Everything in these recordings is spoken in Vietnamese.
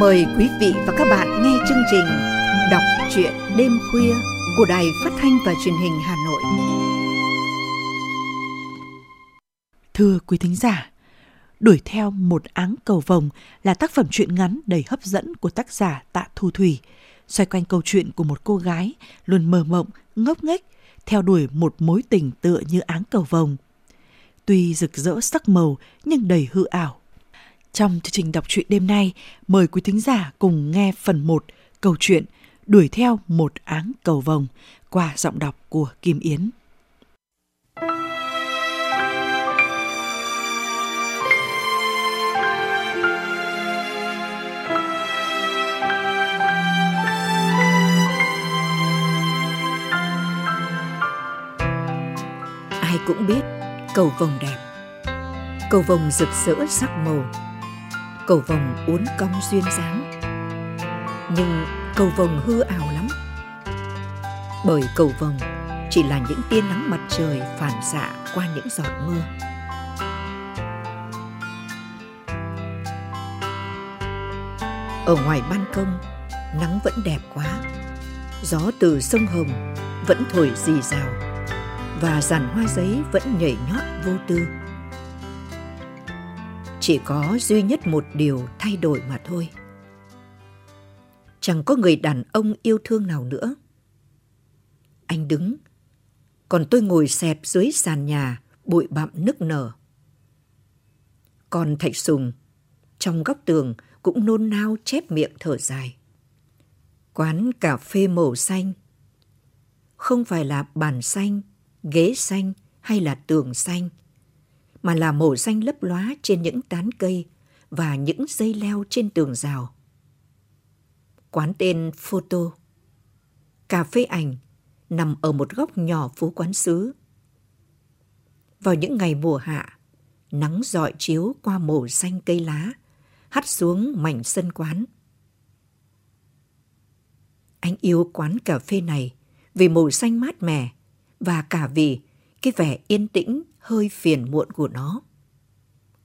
Mời quý vị và các bạn nghe chương trình Đọc truyện đêm khuya của Đài Phát thanh và Truyền hình Hà Nội. Thưa quý thính giả, Đuổi theo một áng cầu vồng là tác phẩm truyện ngắn đầy hấp dẫn của tác giả Tạ Thu Thủy, xoay quanh câu chuyện của một cô gái luôn mơ mộng, ngốc nghếch, theo đuổi một mối tình tựa như áng cầu vồng. Tuy rực rỡ sắc màu nhưng đầy hư ảo. Trong chương trình đọc truyện đêm nay, mời quý thính giả cùng nghe phần 1 câu chuyện Đuổi theo một áng cầu vồng qua giọng đọc của Kim Yến. Ai cũng biết cầu vồng đẹp. Cầu vồng rực rỡ sắc màu. Cầu vồng uốn cong duyên dáng. Nhưng cầu vồng hư ảo lắm. Bởi cầu vồng chỉ là những tia nắng mặt trời phản xạ qua những giọt mưa. Ở ngoài ban công, nắng vẫn đẹp quá. Gió từ sông Hồng vẫn thổi rì rào và giàn hoa giấy vẫn nhảy nhót vô tư. Chỉ có duy nhất một điều thay đổi mà thôi. Chẳng có người đàn ông yêu thương nào nữa. Anh đứng, còn tôi ngồi xẹp dưới sàn nhà, bụi bặm nức nở. Còn Thạch Sùng, trong góc tường cũng nôn nao chép miệng thở dài. Quán cà phê màu xanh, không phải là bàn xanh ghế xanh hay là tường xanh, mà là màu xanh lấp lóa trên những tán cây và những dây leo trên tường rào. Quán tên Photo. Cà phê ảnh nằm ở một góc nhỏ phố quán xứ. Vào những ngày mùa hạ, nắng dọi chiếu qua màu xanh cây lá, hắt xuống mảnh sân quán. Anh yêu quán cà phê này vì màu xanh mát mẻ và cả vì cái vẻ yên tĩnh hơi phiền muộn của nó.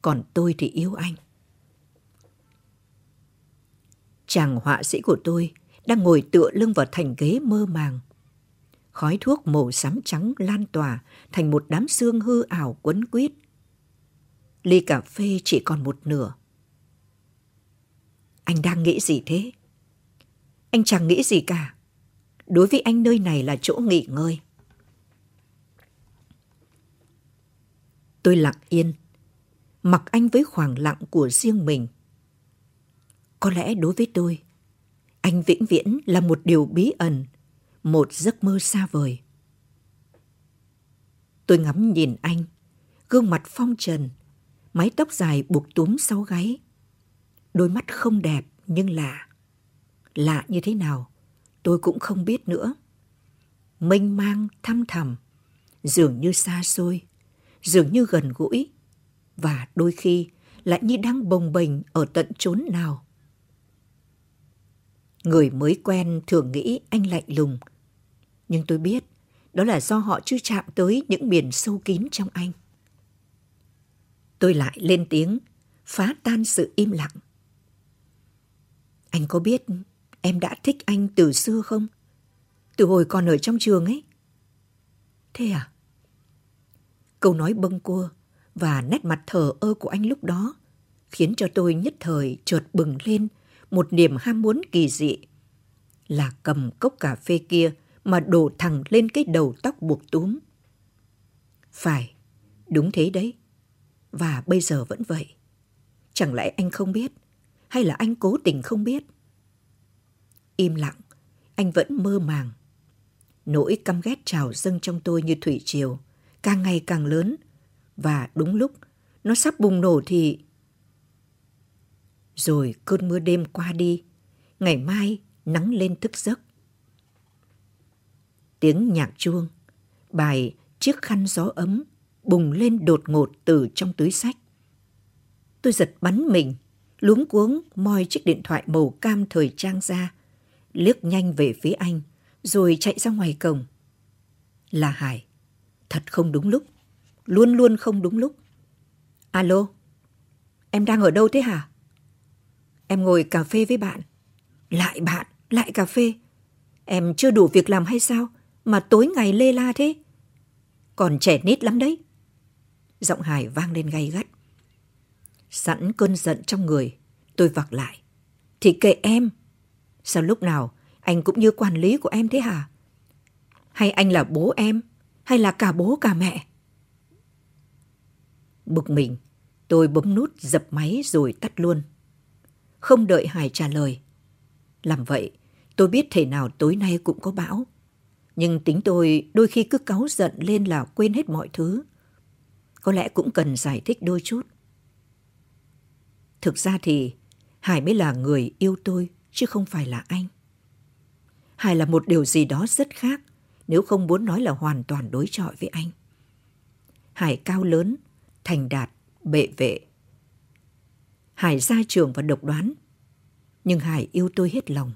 Còn tôi thì yêu anh. Chàng họa sĩ của tôi đang ngồi tựa lưng vào thành ghế mơ màng. Khói thuốc màu xám trắng lan tỏa thành một đám xương hư ảo quấn quýt. Ly cà phê chỉ còn một nửa. Anh đang nghĩ gì thế? Anh chẳng nghĩ gì cả. Đối với anh nơi này là chỗ nghỉ ngơi. Tôi lặng yên, mặc anh với khoảng lặng của riêng mình. Có lẽ đối với tôi, anh vĩnh viễn là một điều bí ẩn, một giấc mơ xa vời. Tôi ngắm nhìn anh, gương mặt phong trần, mái tóc dài buộc túm sau gáy. Đôi mắt không đẹp nhưng lạ. Lạ như thế nào, tôi cũng không biết nữa. Mênh mang, thăm thầm, dường như xa xôi, dường như gần gũi và đôi khi lại như đang bồng bềnh ở tận chốn nào. Người mới quen thường nghĩ anh lạnh lùng, nhưng tôi biết đó là do họ chưa chạm tới những miền sâu kín trong anh. Tôi lại lên tiếng, phá tan sự im lặng. Anh có biết em đã thích anh từ xưa không? Từ hồi còn ở trong trường ấy. Thế à? Câu nói bâng cua và nét mặt thờ ơ của anh lúc đó khiến cho tôi nhất thời chợt bừng lên một niềm ham muốn kỳ dị. Là cầm cốc cà phê kia mà đổ thẳng lên cái đầu tóc buộc túm. Phải, đúng thế đấy. Và bây giờ vẫn vậy. Chẳng lẽ anh không biết? Hay là anh cố tình không biết? Im lặng, anh vẫn mơ màng. Nỗi căm ghét trào dâng trong tôi như thủy triều càng ngày càng lớn. Và đúng lúc, nó sắp bùng nổ thì rồi cơn mưa đêm qua đi, ngày mai nắng lên thức giấc. Tiếng nhạc chuông, bài chiếc khăn gió ấm bùng lên đột ngột từ trong túi sách. Tôi giật bắn mình, luống cuống moi chiếc điện thoại màu cam thời trang ra, liếc nhanh về phía anh, rồi chạy ra ngoài cổng. Là hải thật không đúng lúc. Luôn luôn không đúng lúc. Alo, em đang ở đâu thế hả? em ngồi cà phê với bạn. Lại bạn, lại cà phê. Em chưa đủ việc làm hay sao mà tối ngày lê la thế? Còn trẻ nít lắm đấy. Giọng Hải vang lên gay gắt. Sẵn cơn giận trong người, tôi vặc lại. Thì kệ em. Sao lúc nào anh cũng như quản lý của em thế hả? Hay anh là bố em? Hay là cả bố cả mẹ? Bực mình, tôi bấm nút dập máy rồi tắt luôn. Không đợi Hải trả lời. Làm vậy, tôi biết thể nào tối nay cũng có bão. Nhưng tính tôi đôi khi cứ cáu giận lên là quên hết mọi thứ. Có lẽ cũng cần giải thích đôi chút. Thực ra thì Hải mới là người yêu tôi chứ không phải là anh. Hải là một điều gì đó rất khác nếu không muốn nói là hoàn toàn đối chọi với anh. Hải cao lớn, thành đạt, bệ vệ. Hải ra trường và độc đoán. Nhưng Hải yêu tôi hết lòng.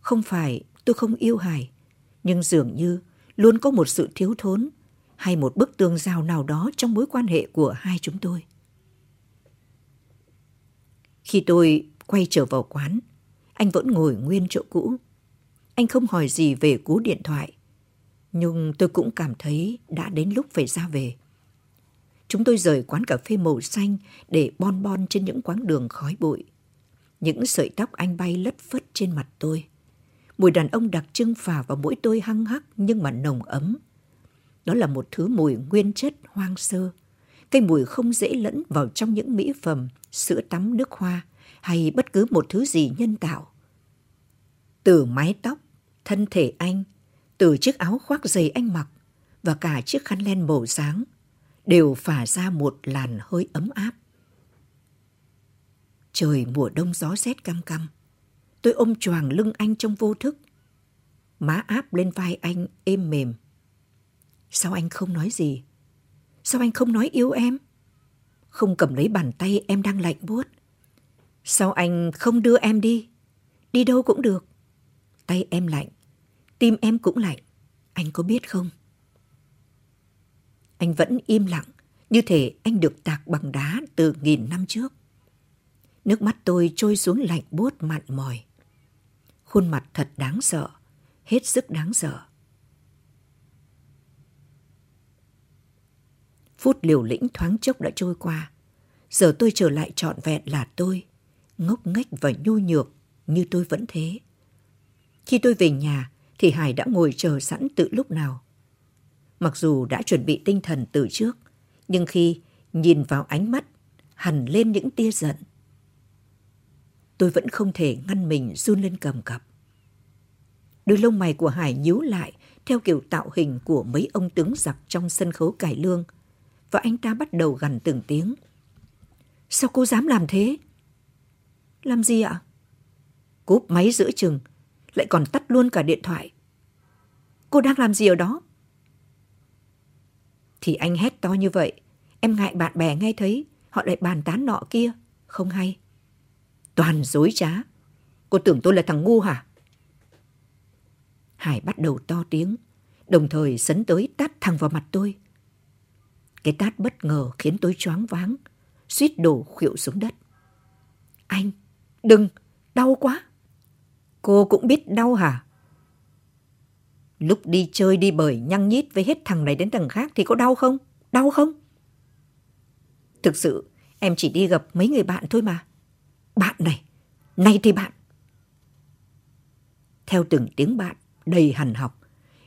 Không phải tôi không yêu Hải, nhưng dường như luôn có một sự thiếu thốn hay một bức tường rào nào đó trong mối quan hệ của hai chúng tôi. Khi tôi quay trở vào quán, anh vẫn ngồi nguyên chỗ cũ. Anh không hỏi gì về cú điện thoại, nhưng tôi cũng cảm thấy đã đến lúc phải ra về. Chúng tôi rời quán cà phê màu xanh để bon bon trên những quãng đường khói bụi. Những sợi tóc anh bay lất phất trên mặt tôi. Mùi đàn ông đặc trưng phả vào mũi tôi hăng hắc nhưng mà nồng ấm. Đó là một thứ mùi nguyên chất hoang sơ. Cây mùi không dễ lẫn vào trong những mỹ phẩm, sữa tắm nước hoa hay bất cứ một thứ gì nhân tạo. Từ mái tóc, thân thể anh, từ chiếc áo khoác dày anh mặc và cả chiếc khăn len màu sáng đều phả ra một làn hơi ấm áp. Trời mùa đông gió rét căm căm. Tôi ôm choàng lưng anh trong vô thức. Má áp lên vai anh êm mềm. Sao anh không nói gì? Sao anh không nói yêu em? Không cầm lấy bàn tay em đang lạnh buốt. Sao anh không đưa em đi? Đi đâu cũng được. Tay em lạnh, tim em cũng lạnh. Anh có biết không? Anh vẫn im lặng, như thể anh được tạc bằng đá từ nghìn năm trước. Nước mắt tôi trôi xuống lạnh buốt mặn mòi. Khuôn mặt thật đáng sợ, hết sức đáng sợ. Phút liều lĩnh thoáng chốc đã trôi qua. Giờ tôi trở lại trọn vẹn là tôi, ngốc nghếch và nhu nhược như tôi vẫn thế. Khi tôi về nhà thì Hải đã ngồi chờ sẵn từ lúc nào. Mặc dù đã chuẩn bị tinh thần từ trước, nhưng khi nhìn vào ánh mắt, hằn lên những tia giận. Tôi vẫn không thể ngăn mình run lên cầm cập. Đôi lông mày của Hải nhíu lại theo kiểu tạo hình của mấy ông tướng giặc trong sân khấu cải lương – và anh ta bắt đầu gằn từng tiếng. Sao cô dám làm thế? Làm gì ạ? Cúp máy giữa chừng, lại còn tắt luôn cả điện thoại. Cô đang làm gì ở đó? Thì anh hét to như vậy, em ngại bạn bè nghe thấy, họ lại bàn tán nọ kia, không hay. Toàn dối trá. Cô tưởng tôi là thằng ngu hả? Hải bắt đầu to tiếng, đồng thời sấn tới tát thẳng vào mặt tôi. Cái tát bất ngờ khiến tôi choáng váng, suýt đổ khuỵu xuống đất. Anh, đừng, đau quá. Cô cũng biết đau hả? Lúc đi chơi đi bời nhăng nhít với hết thằng này đến thằng khác thì có đau không? Đau không? Thực sự, em chỉ đi gặp mấy người bạn thôi mà. Bạn này, nay thì bạn. Theo từng tiếng bạn đầy hằn học,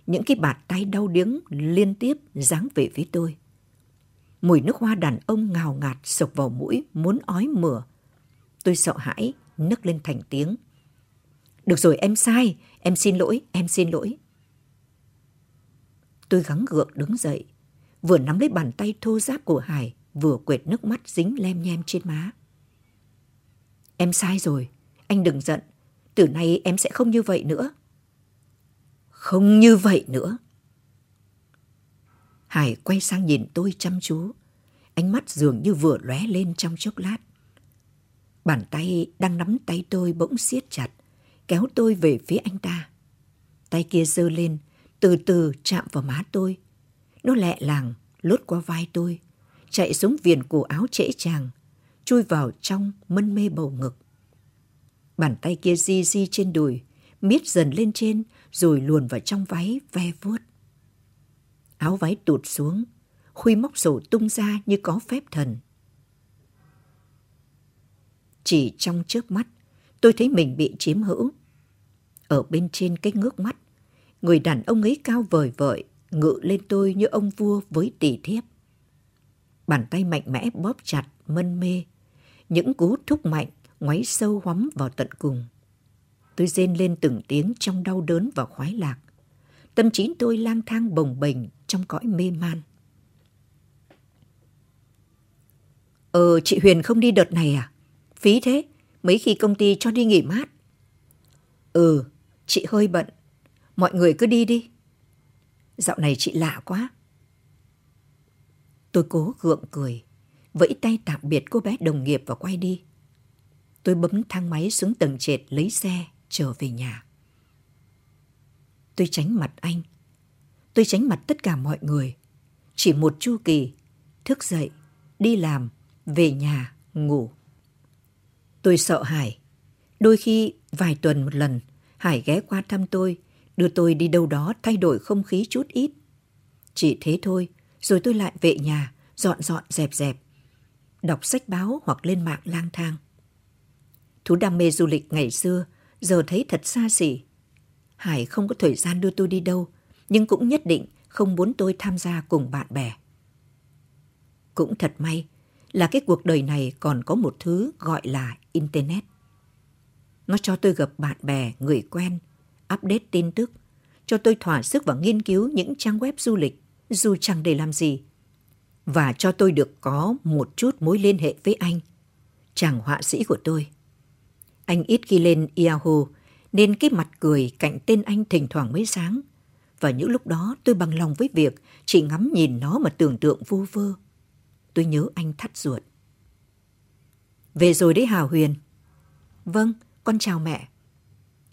những cái bạt tay đau điếng liên tiếp giáng về phía tôi. Mùi nước hoa đàn ông ngào ngạt sộc vào mũi, muốn ói mửa. Tôi sợ hãi, nức lên thành tiếng. Được rồi, em sai, em xin lỗi, em xin lỗi. Tôi gắng gượng đứng dậy, vừa nắm lấy bàn tay thô ráp của Hải, vừa quệt nước mắt dính lem nhem trên má. Em sai rồi, anh đừng giận, từ nay em sẽ không như vậy nữa. Không như vậy nữa. Hải quay sang nhìn tôi chăm chú. Ánh mắt dường như vừa lóe lên trong chốc lát. Bàn tay đang nắm tay tôi bỗng siết chặt, kéo tôi về phía anh ta. Tay kia giơ lên, từ từ chạm vào má tôi. Nó lẹ làng, lướt qua vai tôi, chạy xuống viền cổ áo trễ chàng, chui vào trong mân mê bầu ngực. Bàn tay kia di di trên đùi, miết dần lên trên rồi luồn vào trong váy ve vuốt. Áo váy tụt xuống, khuy móc sổ tung ra như có phép thần. Chỉ trong chớp mắt, tôi thấy mình bị chiếm hữu. Ở bên trên cái ngước mắt, người đàn ông ấy cao vời vợi, ngự lên tôi như ông vua với tỷ thiếp. Bàn tay mạnh mẽ bóp chặt, mân mê. Những cú thúc mạnh, ngoáy sâu hoắm vào tận cùng. Tôi rên lên từng tiếng trong đau đớn và khoái lạc. Tâm trí tôi lang thang bồng bềnh trong cõi mê man. Ờ, chị Huyền không đi đợt này à? Phí thế, mấy khi công ty cho đi nghỉ mát. Ừ, chị hơi bận. Mọi người cứ đi đi. Dạo này chị lạ quá. Tôi cố gượng cười, vẫy tay tạm biệt cô bé đồng nghiệp và quay đi. Tôi bấm thang máy xuống tầng trệt lấy xe, trở về nhà. Tôi tránh mặt anh. Tôi tránh mặt tất cả mọi người. Chỉ một chu kỳ, thức dậy, đi làm, về nhà, ngủ. Tôi sợ hãi Đôi khi, vài tuần một lần, Hải ghé qua thăm tôi, đưa tôi đi đâu đó thay đổi không khí chút ít. Chỉ thế thôi, rồi tôi lại về nhà, dọn dọn dẹp dẹp. Đọc sách báo hoặc lên mạng lang thang. Thú đam mê du lịch ngày xưa, giờ thấy thật xa xỉ. Hải không có thời gian đưa tôi đi đâu, nhưng cũng nhất định không muốn tôi tham gia cùng bạn bè. Cũng thật may là cái cuộc đời này còn có một thứ gọi là Internet. Nó cho tôi gặp bạn bè, người quen, update tin tức, cho tôi thỏa sức và nghiên cứu những trang web du lịch, dù chẳng để làm gì. Và cho tôi được có một chút mối liên hệ với anh, chàng họa sĩ của tôi. Anh ít khi lên Yahoo, nên cái mặt cười cạnh tên anh thỉnh thoảng mới sáng. Và những lúc đó tôi bằng lòng với việc chỉ ngắm nhìn nó mà tưởng tượng vô vơ. Tôi nhớ anh thắt ruột. Về rồi đấy Hào Huyền. Vâng, con chào mẹ.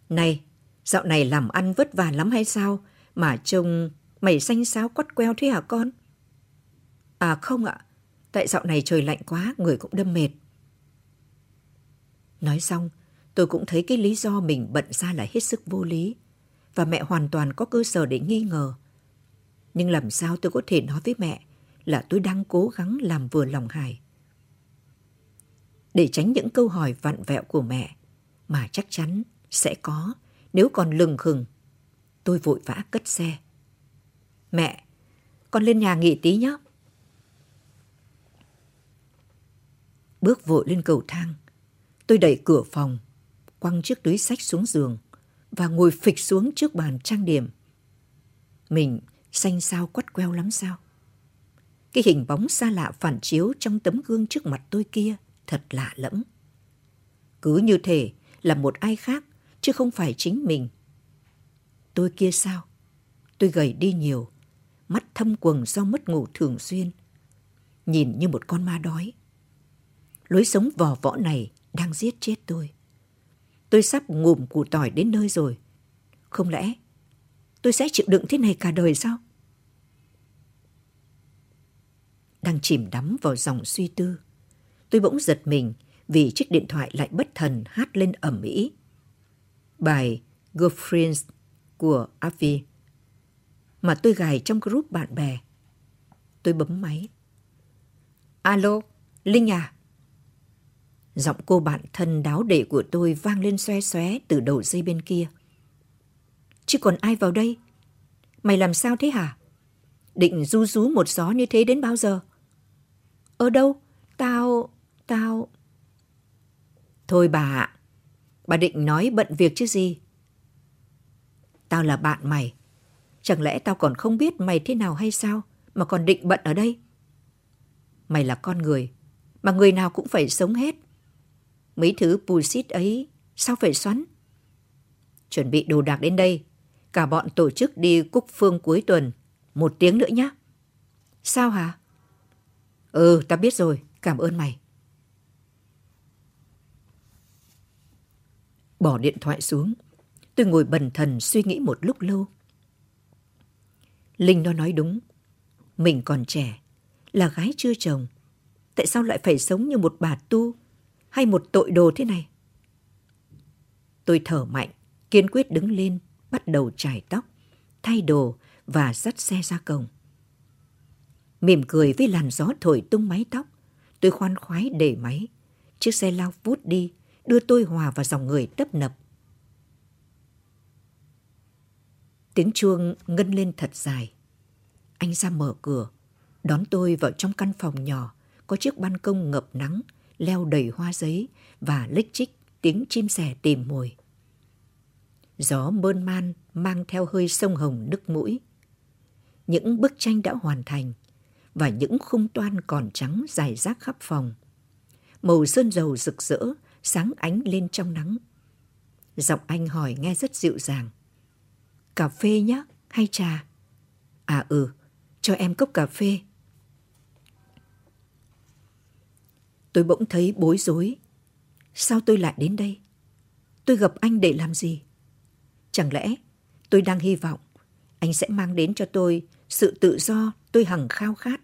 Này, dạo này làm ăn vất vả lắm hay sao? Mà trông mày xanh xáo quắt queo thế hả con? À không ạ, tại dạo này trời lạnh quá, người cũng đâm mệt. Nói xong, tôi cũng thấy cái lý do mình bận ra là hết sức vô lý và mẹ hoàn toàn có cơ sở để nghi ngờ. Nhưng làm sao tôi có thể nói với mẹ là tôi đang cố gắng làm vừa lòng Hải. Để tránh những câu hỏi vặn vẹo của mẹ mà chắc chắn sẽ có nếu còn lừng khừng. Tôi vội vã cất xe. Mẹ, con lên nhà nghỉ tí nhé. Bước vội lên cầu thang. Tôi đẩy cửa phòng, quăng chiếc túi sách xuống giường và ngồi phịch xuống trước bàn trang điểm. Mình xanh sao quắt queo lắm sao? Cái hình bóng xa lạ phản chiếu trong tấm gương trước mặt tôi kia thật lạ lẫm. Cứ như thể là một ai khác, chứ không phải chính mình. Tôi kia sao? Tôi gầy đi nhiều, mắt thâm quầng do mất ngủ thường xuyên. Nhìn như một con ma đói. Lối sống vò võ này đang giết chết tôi. Tôi sắp ngủm củ tỏi đến nơi rồi. Không lẽ tôi sẽ chịu đựng thế này cả đời sao? đang chìm đắm vào dòng suy tư. Tôi bỗng giật mình vì chiếc điện thoại lại bất thần hát lên ẩm ĩ. Bài Girlfriends của Avi mà tôi gài trong group bạn bè. Tôi bấm máy. Alo, Linh à? Giọng cô bạn thân đáo để của tôi vang lên xoe xoé từ đầu dây bên kia. Chứ còn ai vào đây? Mày làm sao thế hả? Định du rú một gió như thế đến bao giờ? Ở đâu? Tao... tao... Thôi bà ạ. Bà định nói bận việc chứ gì? Tao là bạn mày. Chẳng lẽ tao còn không biết mày thế nào hay sao mà còn định bận ở đây? Mày là con người, mà người nào cũng phải sống hết. Mấy thứ bullshit ấy sao phải xoắn? Chuẩn bị đồ đạc đến đây. Cả bọn tổ chức đi Cúc Phương cuối tuần. Một tiếng nữa nhé. Sao hả? Ừ, ta biết rồi, cảm ơn mày. Bỏ điện thoại xuống, tôi ngồi bần thần suy nghĩ một lúc lâu. Linh nó nói đúng, mình còn trẻ, là gái chưa chồng. Tại sao lại phải sống như một bà tu hay một tội đồ thế này? Tôi thở mạnh, kiên quyết đứng lên, bắt đầu chải tóc, thay đồ và dắt xe ra cổng. Mỉm cười với làn gió thổi tung mái tóc, tôi khoan khoái để máy. Chiếc xe lao vút đi, đưa tôi hòa vào dòng người tấp nập. Tiếng chuông ngân lên thật dài. Anh ra mở cửa, đón tôi vào trong căn phòng nhỏ, có chiếc ban công ngập nắng, leo đầy hoa giấy và lích chích tiếng chim sẻ tìm mồi. Gió mơn man mang theo hơi sông hồng nước mũi. Những bức tranh đã hoàn thành và những khung toan còn trắng dài rác khắp phòng. Màu sơn dầu rực rỡ, sáng ánh lên trong nắng. Giọng anh hỏi nghe rất dịu dàng. Cà phê nhá hay trà? À ừ, cho em cốc cà phê. Tôi bỗng thấy bối rối. Sao tôi lại đến đây? Tôi gặp anh để làm gì? Chẳng lẽ tôi đang hy vọng anh sẽ mang đến cho tôi sự tự do tôi hằng khao khát?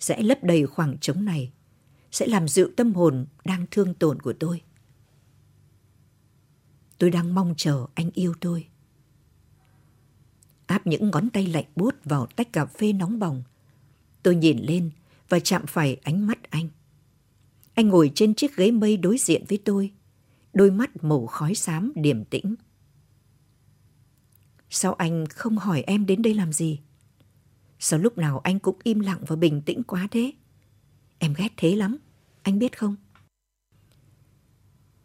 Sẽ lấp đầy khoảng trống này, sẽ làm dịu tâm hồn đang thương tổn của tôi. Tôi đang mong chờ anh yêu tôi. Áp những ngón tay lạnh buốt vào tách cà phê nóng bỏng. Tôi nhìn lên và chạm phải ánh mắt anh. Anh ngồi trên chiếc ghế mây đối diện với tôi, đôi mắt màu khói xám điềm tĩnh. Sao anh không hỏi em đến đây làm gì? Sao lúc nào anh cũng im lặng và bình tĩnh quá thế? Em ghét thế lắm, anh biết không?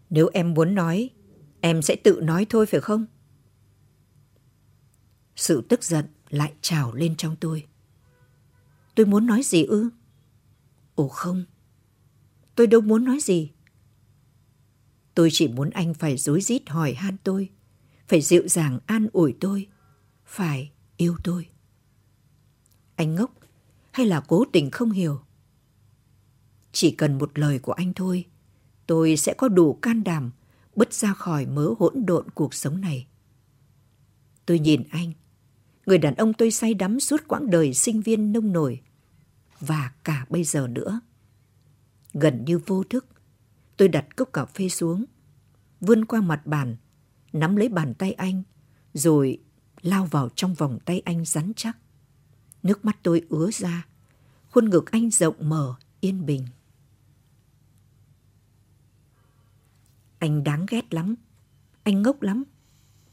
Nếu em muốn nói, em sẽ tự nói thôi phải không? Sự tức giận lại trào lên trong tôi. Tôi muốn nói gì ư? Ồ không, tôi đâu muốn nói gì. Tôi chỉ muốn anh phải dối rít hỏi han tôi, phải dịu dàng an ủi tôi, phải yêu tôi. Anh ngốc hay là cố tình không hiểu? Chỉ cần một lời của anh thôi, tôi sẽ có đủ can đảm bứt ra khỏi mớ hỗn độn cuộc sống này. Tôi nhìn anh, người đàn ông tôi say đắm suốt quãng đời sinh viên nông nổi, và cả bây giờ nữa. Gần như vô thức, tôi đặt cốc cà phê xuống, vươn qua mặt bàn, nắm lấy bàn tay anh, rồi lao vào trong vòng tay anh rắn chắc. Nước mắt tôi ứa ra, khuôn ngực anh rộng mở, yên bình. Anh đáng ghét lắm, anh ngốc lắm.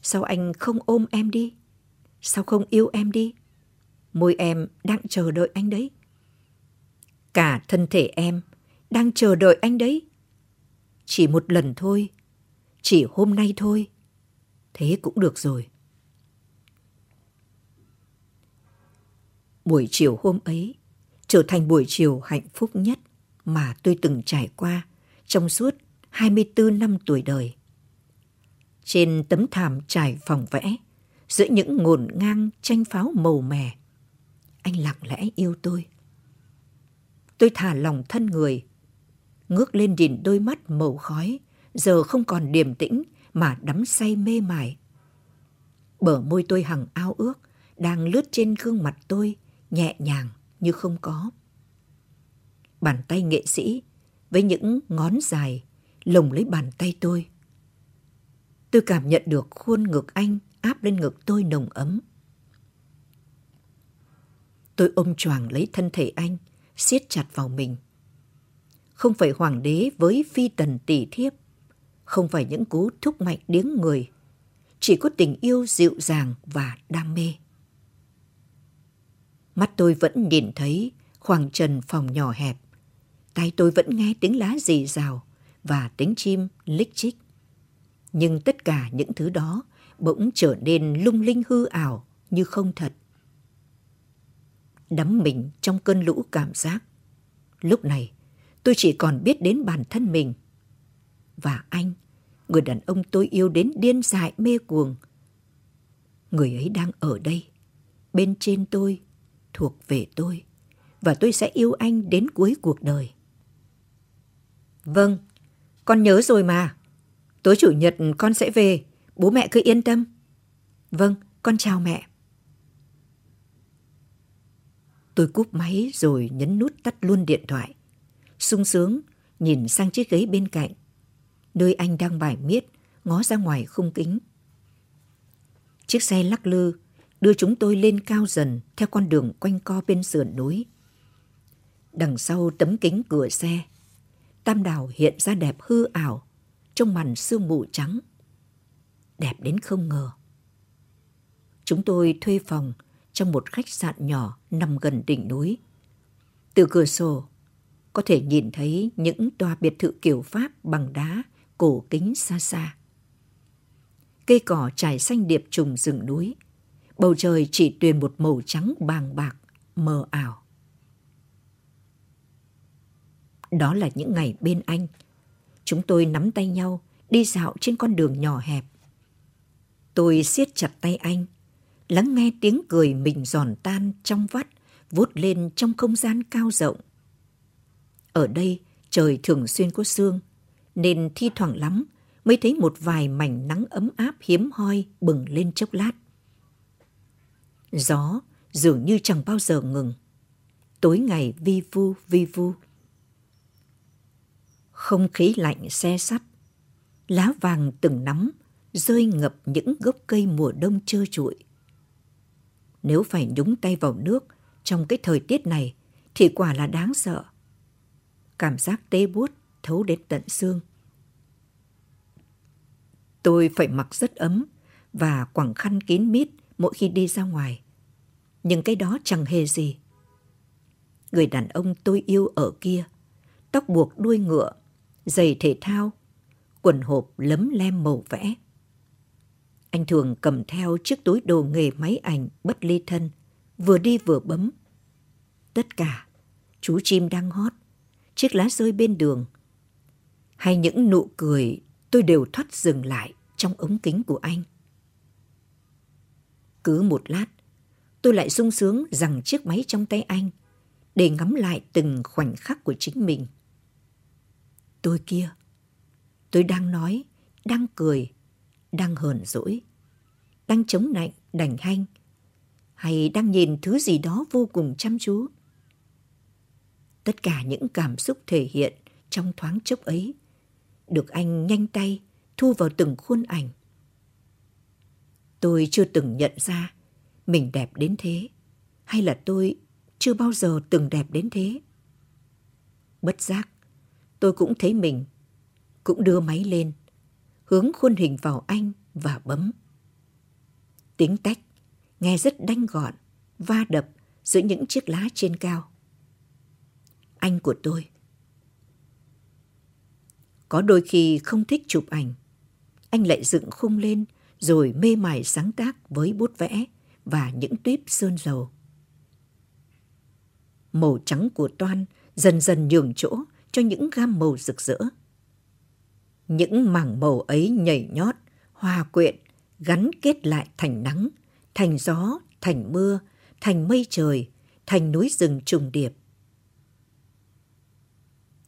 Sao anh không ôm em đi? Sao không yêu em đi? Môi em đang chờ đợi anh đấy. Cả thân thể em đang chờ đợi anh đấy. Chỉ một lần thôi, chỉ hôm nay thôi. Thế cũng được rồi. Buổi chiều hôm ấy trở thành buổi chiều hạnh phúc nhất mà tôi từng trải qua trong suốt 24 năm tuổi đời. Trên tấm thảm trải phòng vẽ, giữa những ngổn ngang tranh pháo màu mè, anh lặng lẽ yêu tôi. Tôi thả lòng thân người, ngước lên nhìn đôi mắt màu khói, giờ không còn điềm tĩnh mà đắm say mê mải. Bờ môi tôi hằng ao ước, đang lướt trên gương mặt tôi, nhẹ nhàng như không có. Bàn tay nghệ sĩ với những ngón dài lồng lấy bàn tay tôi. Tôi cảm nhận được khuôn ngực anh áp lên ngực tôi nồng ấm. Tôi ôm choàng lấy thân thể anh, siết chặt vào mình. Không phải hoàng đế với phi tần tỷ thiếp, không phải những cú thúc mạnh điếng người, chỉ có tình yêu dịu dàng và đam mê. Mắt tôi vẫn nhìn thấy khoảng trần phòng nhỏ hẹp. Tay tôi vẫn nghe tiếng lá rì rào và tiếng chim lích chích. Nhưng tất cả những thứ đó bỗng trở nên lung linh hư ảo như không thật. Đắm mình trong cơn lũ cảm giác. Lúc này, tôi chỉ còn biết đến bản thân mình. Và anh, người đàn ông tôi yêu đến điên dại mê cuồng. Người ấy đang ở đây, bên trên tôi, thuộc về tôi. Và tôi sẽ yêu anh đến cuối cuộc đời. Vâng, con nhớ rồi mà. Tối chủ nhật con sẽ về, bố mẹ cứ yên tâm. Vâng, con chào mẹ. Tôi cúp máy rồi nhấn nút tắt luôn điện thoại. sung sướng nhìn sang chiếc ghế bên cạnh, nơi anh đang bài miết ngó ra ngoài khung kính. Chiếc xe lắc lư đưa chúng tôi lên cao dần theo con đường quanh co bên sườn núi. Đằng sau tấm kính cửa xe, Tam Đảo hiện ra đẹp hư ảo trong màn sương mù trắng. Đẹp đến không ngờ. Chúng tôi thuê phòng trong một khách sạn nhỏ nằm gần đỉnh núi. Từ cửa sổ, có thể nhìn thấy những tòa biệt thự kiểu Pháp bằng đá cổ kính xa xa. Cây cỏ trải xanh điệp trùng rừng núi, bầu trời chỉ tuyền một màu trắng bàng bạc, mờ ảo. Đó là những ngày bên anh. Chúng tôi nắm tay nhau, đi dạo trên con đường nhỏ hẹp. Tôi siết chặt tay anh, lắng nghe tiếng cười mình giòn tan trong vắt, vút lên trong không gian cao rộng. Ở đây, trời thường xuyên có sương, nên thi thoảng lắm mới thấy một vài mảnh nắng ấm áp hiếm hoi bừng lên chốc lát. Gió dường như chẳng bao giờ ngừng. Tối ngày vi vu vi vu. Không khí lạnh xe sắt, lá vàng từng nắm rơi ngập những gốc cây mùa đông trơ trụi. Nếu phải nhúng tay vào nước trong cái thời tiết này thì quả là đáng sợ. Cảm giác tê buốt thấu đến tận xương. Tôi phải mặc rất ấm và quẳng khăn kín mít mỗi khi đi ra ngoài. Nhưng cái đó chẳng hề gì. Người đàn ông tôi yêu ở kia, tóc buộc đuôi ngựa, giày thể thao, quần hộp lấm lem màu vẽ. Anh thường cầm theo chiếc túi đồ nghề máy ảnh bất ly thân, vừa đi vừa bấm. Tất cả, chú chim đang hót, chiếc lá rơi bên đường, hay những nụ cười tôi đều thoát dừng lại trong ống kính của anh. Cứ một lát, tôi lại sung sướng rằng chiếc máy trong tay anh để ngắm lại từng khoảnh khắc của chính mình. Tôi kia, tôi đang nói, đang cười, đang hờn dỗi, đang chống nạnh, đành hanh, hay đang nhìn thứ gì đó vô cùng chăm chú. Tất cả những cảm xúc thể hiện trong thoáng chốc ấy được anh nhanh tay thu vào từng khuôn ảnh. Tôi chưa từng nhận ra mình đẹp đến thế, hay là tôi chưa bao giờ từng đẹp đến thế. Bất giác, tôi cũng thấy mình, cũng đưa máy lên, hướng khuôn hình vào anh và bấm. Tiếng tách, nghe rất đanh gọn, va đập giữa những chiếc lá trên cao. Anh của tôi. Có đôi khi không thích chụp ảnh, anh lại dựng khung lên rồi mê mải sáng tác với bút vẽ và những tuyếp sơn dầu. Màu trắng của toan dần dần nhường chỗ cho những gam màu rực rỡ. Những mảng màu ấy nhảy nhót, hòa quyện, gắn kết lại thành nắng, thành gió, thành mưa, thành mây trời, thành núi rừng trùng điệp.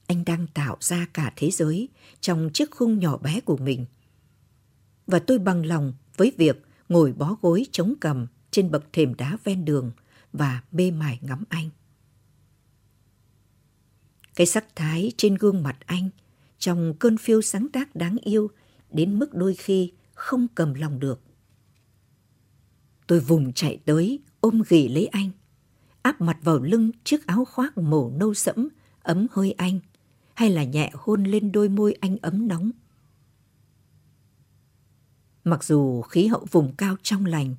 Anh đang tạo ra cả thế giới trong chiếc khung nhỏ bé của mình – và tôi bằng lòng với việc ngồi bó gối chống cầm trên bậc thềm đá ven đường và mê mải ngắm anh. Cái sắc thái trên gương mặt anh trong cơn phiêu sáng tác đáng yêu đến mức đôi khi không cầm lòng được. Tôi vùng chạy tới ôm ghì lấy anh, áp mặt vào lưng chiếc áo khoác màu nâu sẫm ấm hơi anh, hay là nhẹ hôn lên đôi môi anh ấm nóng. Mặc dù khí hậu vùng cao trong lành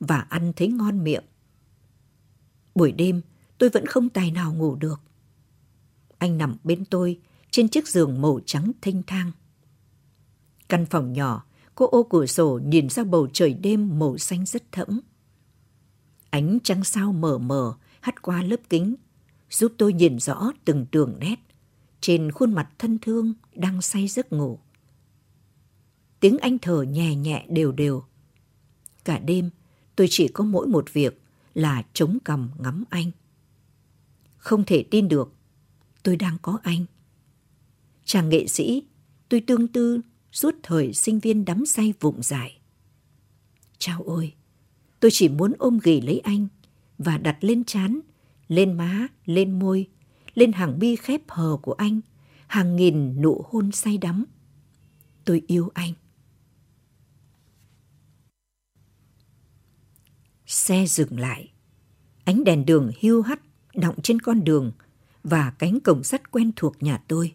và ăn thấy ngon miệng. Buổi đêm tôi vẫn không tài nào ngủ được. Anh nằm bên tôi trên chiếc giường màu trắng thanh thang. Căn phòng nhỏ, cô ô cửa sổ nhìn ra bầu trời đêm màu xanh rất thẫm. Ánh trăng sao mờ mờ hắt qua lớp kính, giúp tôi nhìn rõ từng đường nét trên khuôn mặt thân thương đang say giấc ngủ tiếng anh thở nhẹ nhẹ đều đều. Cả đêm, tôi chỉ có mỗi một việc là chống cằm ngắm anh. Không thể tin được, tôi đang có anh. Chàng nghệ sĩ, tôi tương tư suốt thời sinh viên đắm say vụng dại. Chao ôi, tôi chỉ muốn ôm ghì lấy anh và đặt lên chán, lên má, lên môi, lên hàng mi khép hờ của anh, hàng nghìn nụ hôn say đắm. Tôi yêu anh. Xe dừng lại. Ánh đèn đường hưu hắt đọng trên con đường và cánh cổng sắt quen thuộc nhà tôi.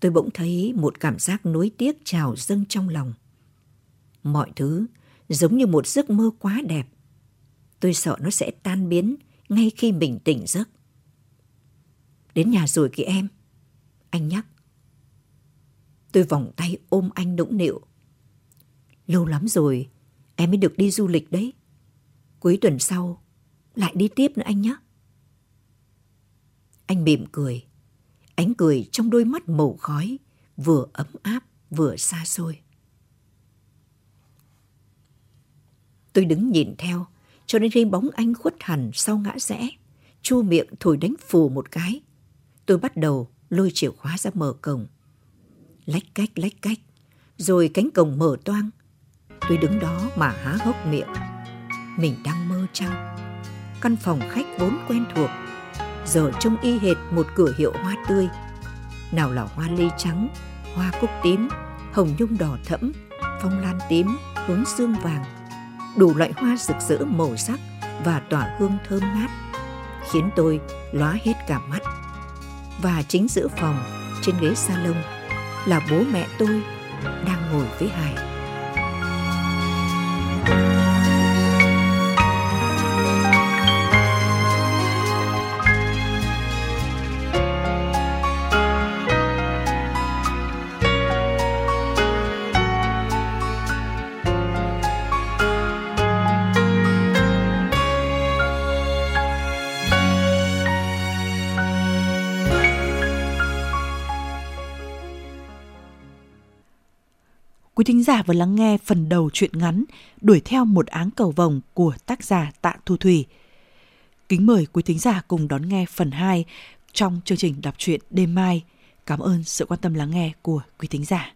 Tôi bỗng thấy một cảm giác nối tiếc trào dâng trong lòng. Mọi thứ giống như một giấc mơ quá đẹp. Tôi sợ nó sẽ tan biến ngay khi mình tỉnh giấc. Đến nhà rồi kìa em. Anh nhắc. Tôi vòng tay ôm anh nũng nịu. Lâu lắm rồi, em mới được đi du lịch đấy. Cuối tuần sau, lại đi tiếp nữa anh nhé. Anh mỉm cười. Ánh cười trong đôi mắt màu khói, vừa ấm áp vừa xa xôi. Tôi đứng nhìn theo, cho đến khi bóng anh khuất hẳn sau ngã rẽ, chu miệng thổi đánh phù một cái. Tôi bắt đầu lôi chìa khóa ra mở cổng. Lách cách lách cách, rồi cánh cổng mở toang. Tôi đứng đó mà há hốc miệng. Mình đang mơ chăng? Căn phòng khách vốn quen thuộc, giờ trông y hệt một cửa hiệu hoa tươi. Nào là hoa ly trắng, hoa cúc tím, hồng nhung đỏ thẫm, phong lan tím, hướng xương vàng. Đủ loại hoa rực rỡ màu sắc và tỏa hương thơm ngát, khiến tôi lóa hết cả mắt và chính giữa phòng trên ghế salon là bố mẹ tôi đang ngồi với Hải. Thính giả vừa lắng nghe phần đầu truyện ngắn Đuổi theo một áng cầu vồng của tác giả Tạ Thu Thủy. Kính mời quý thính giả cùng đón nghe phần 2 trong chương trình đọc truyện đêm mai. Cảm ơn sự quan tâm lắng nghe của quý thính giả.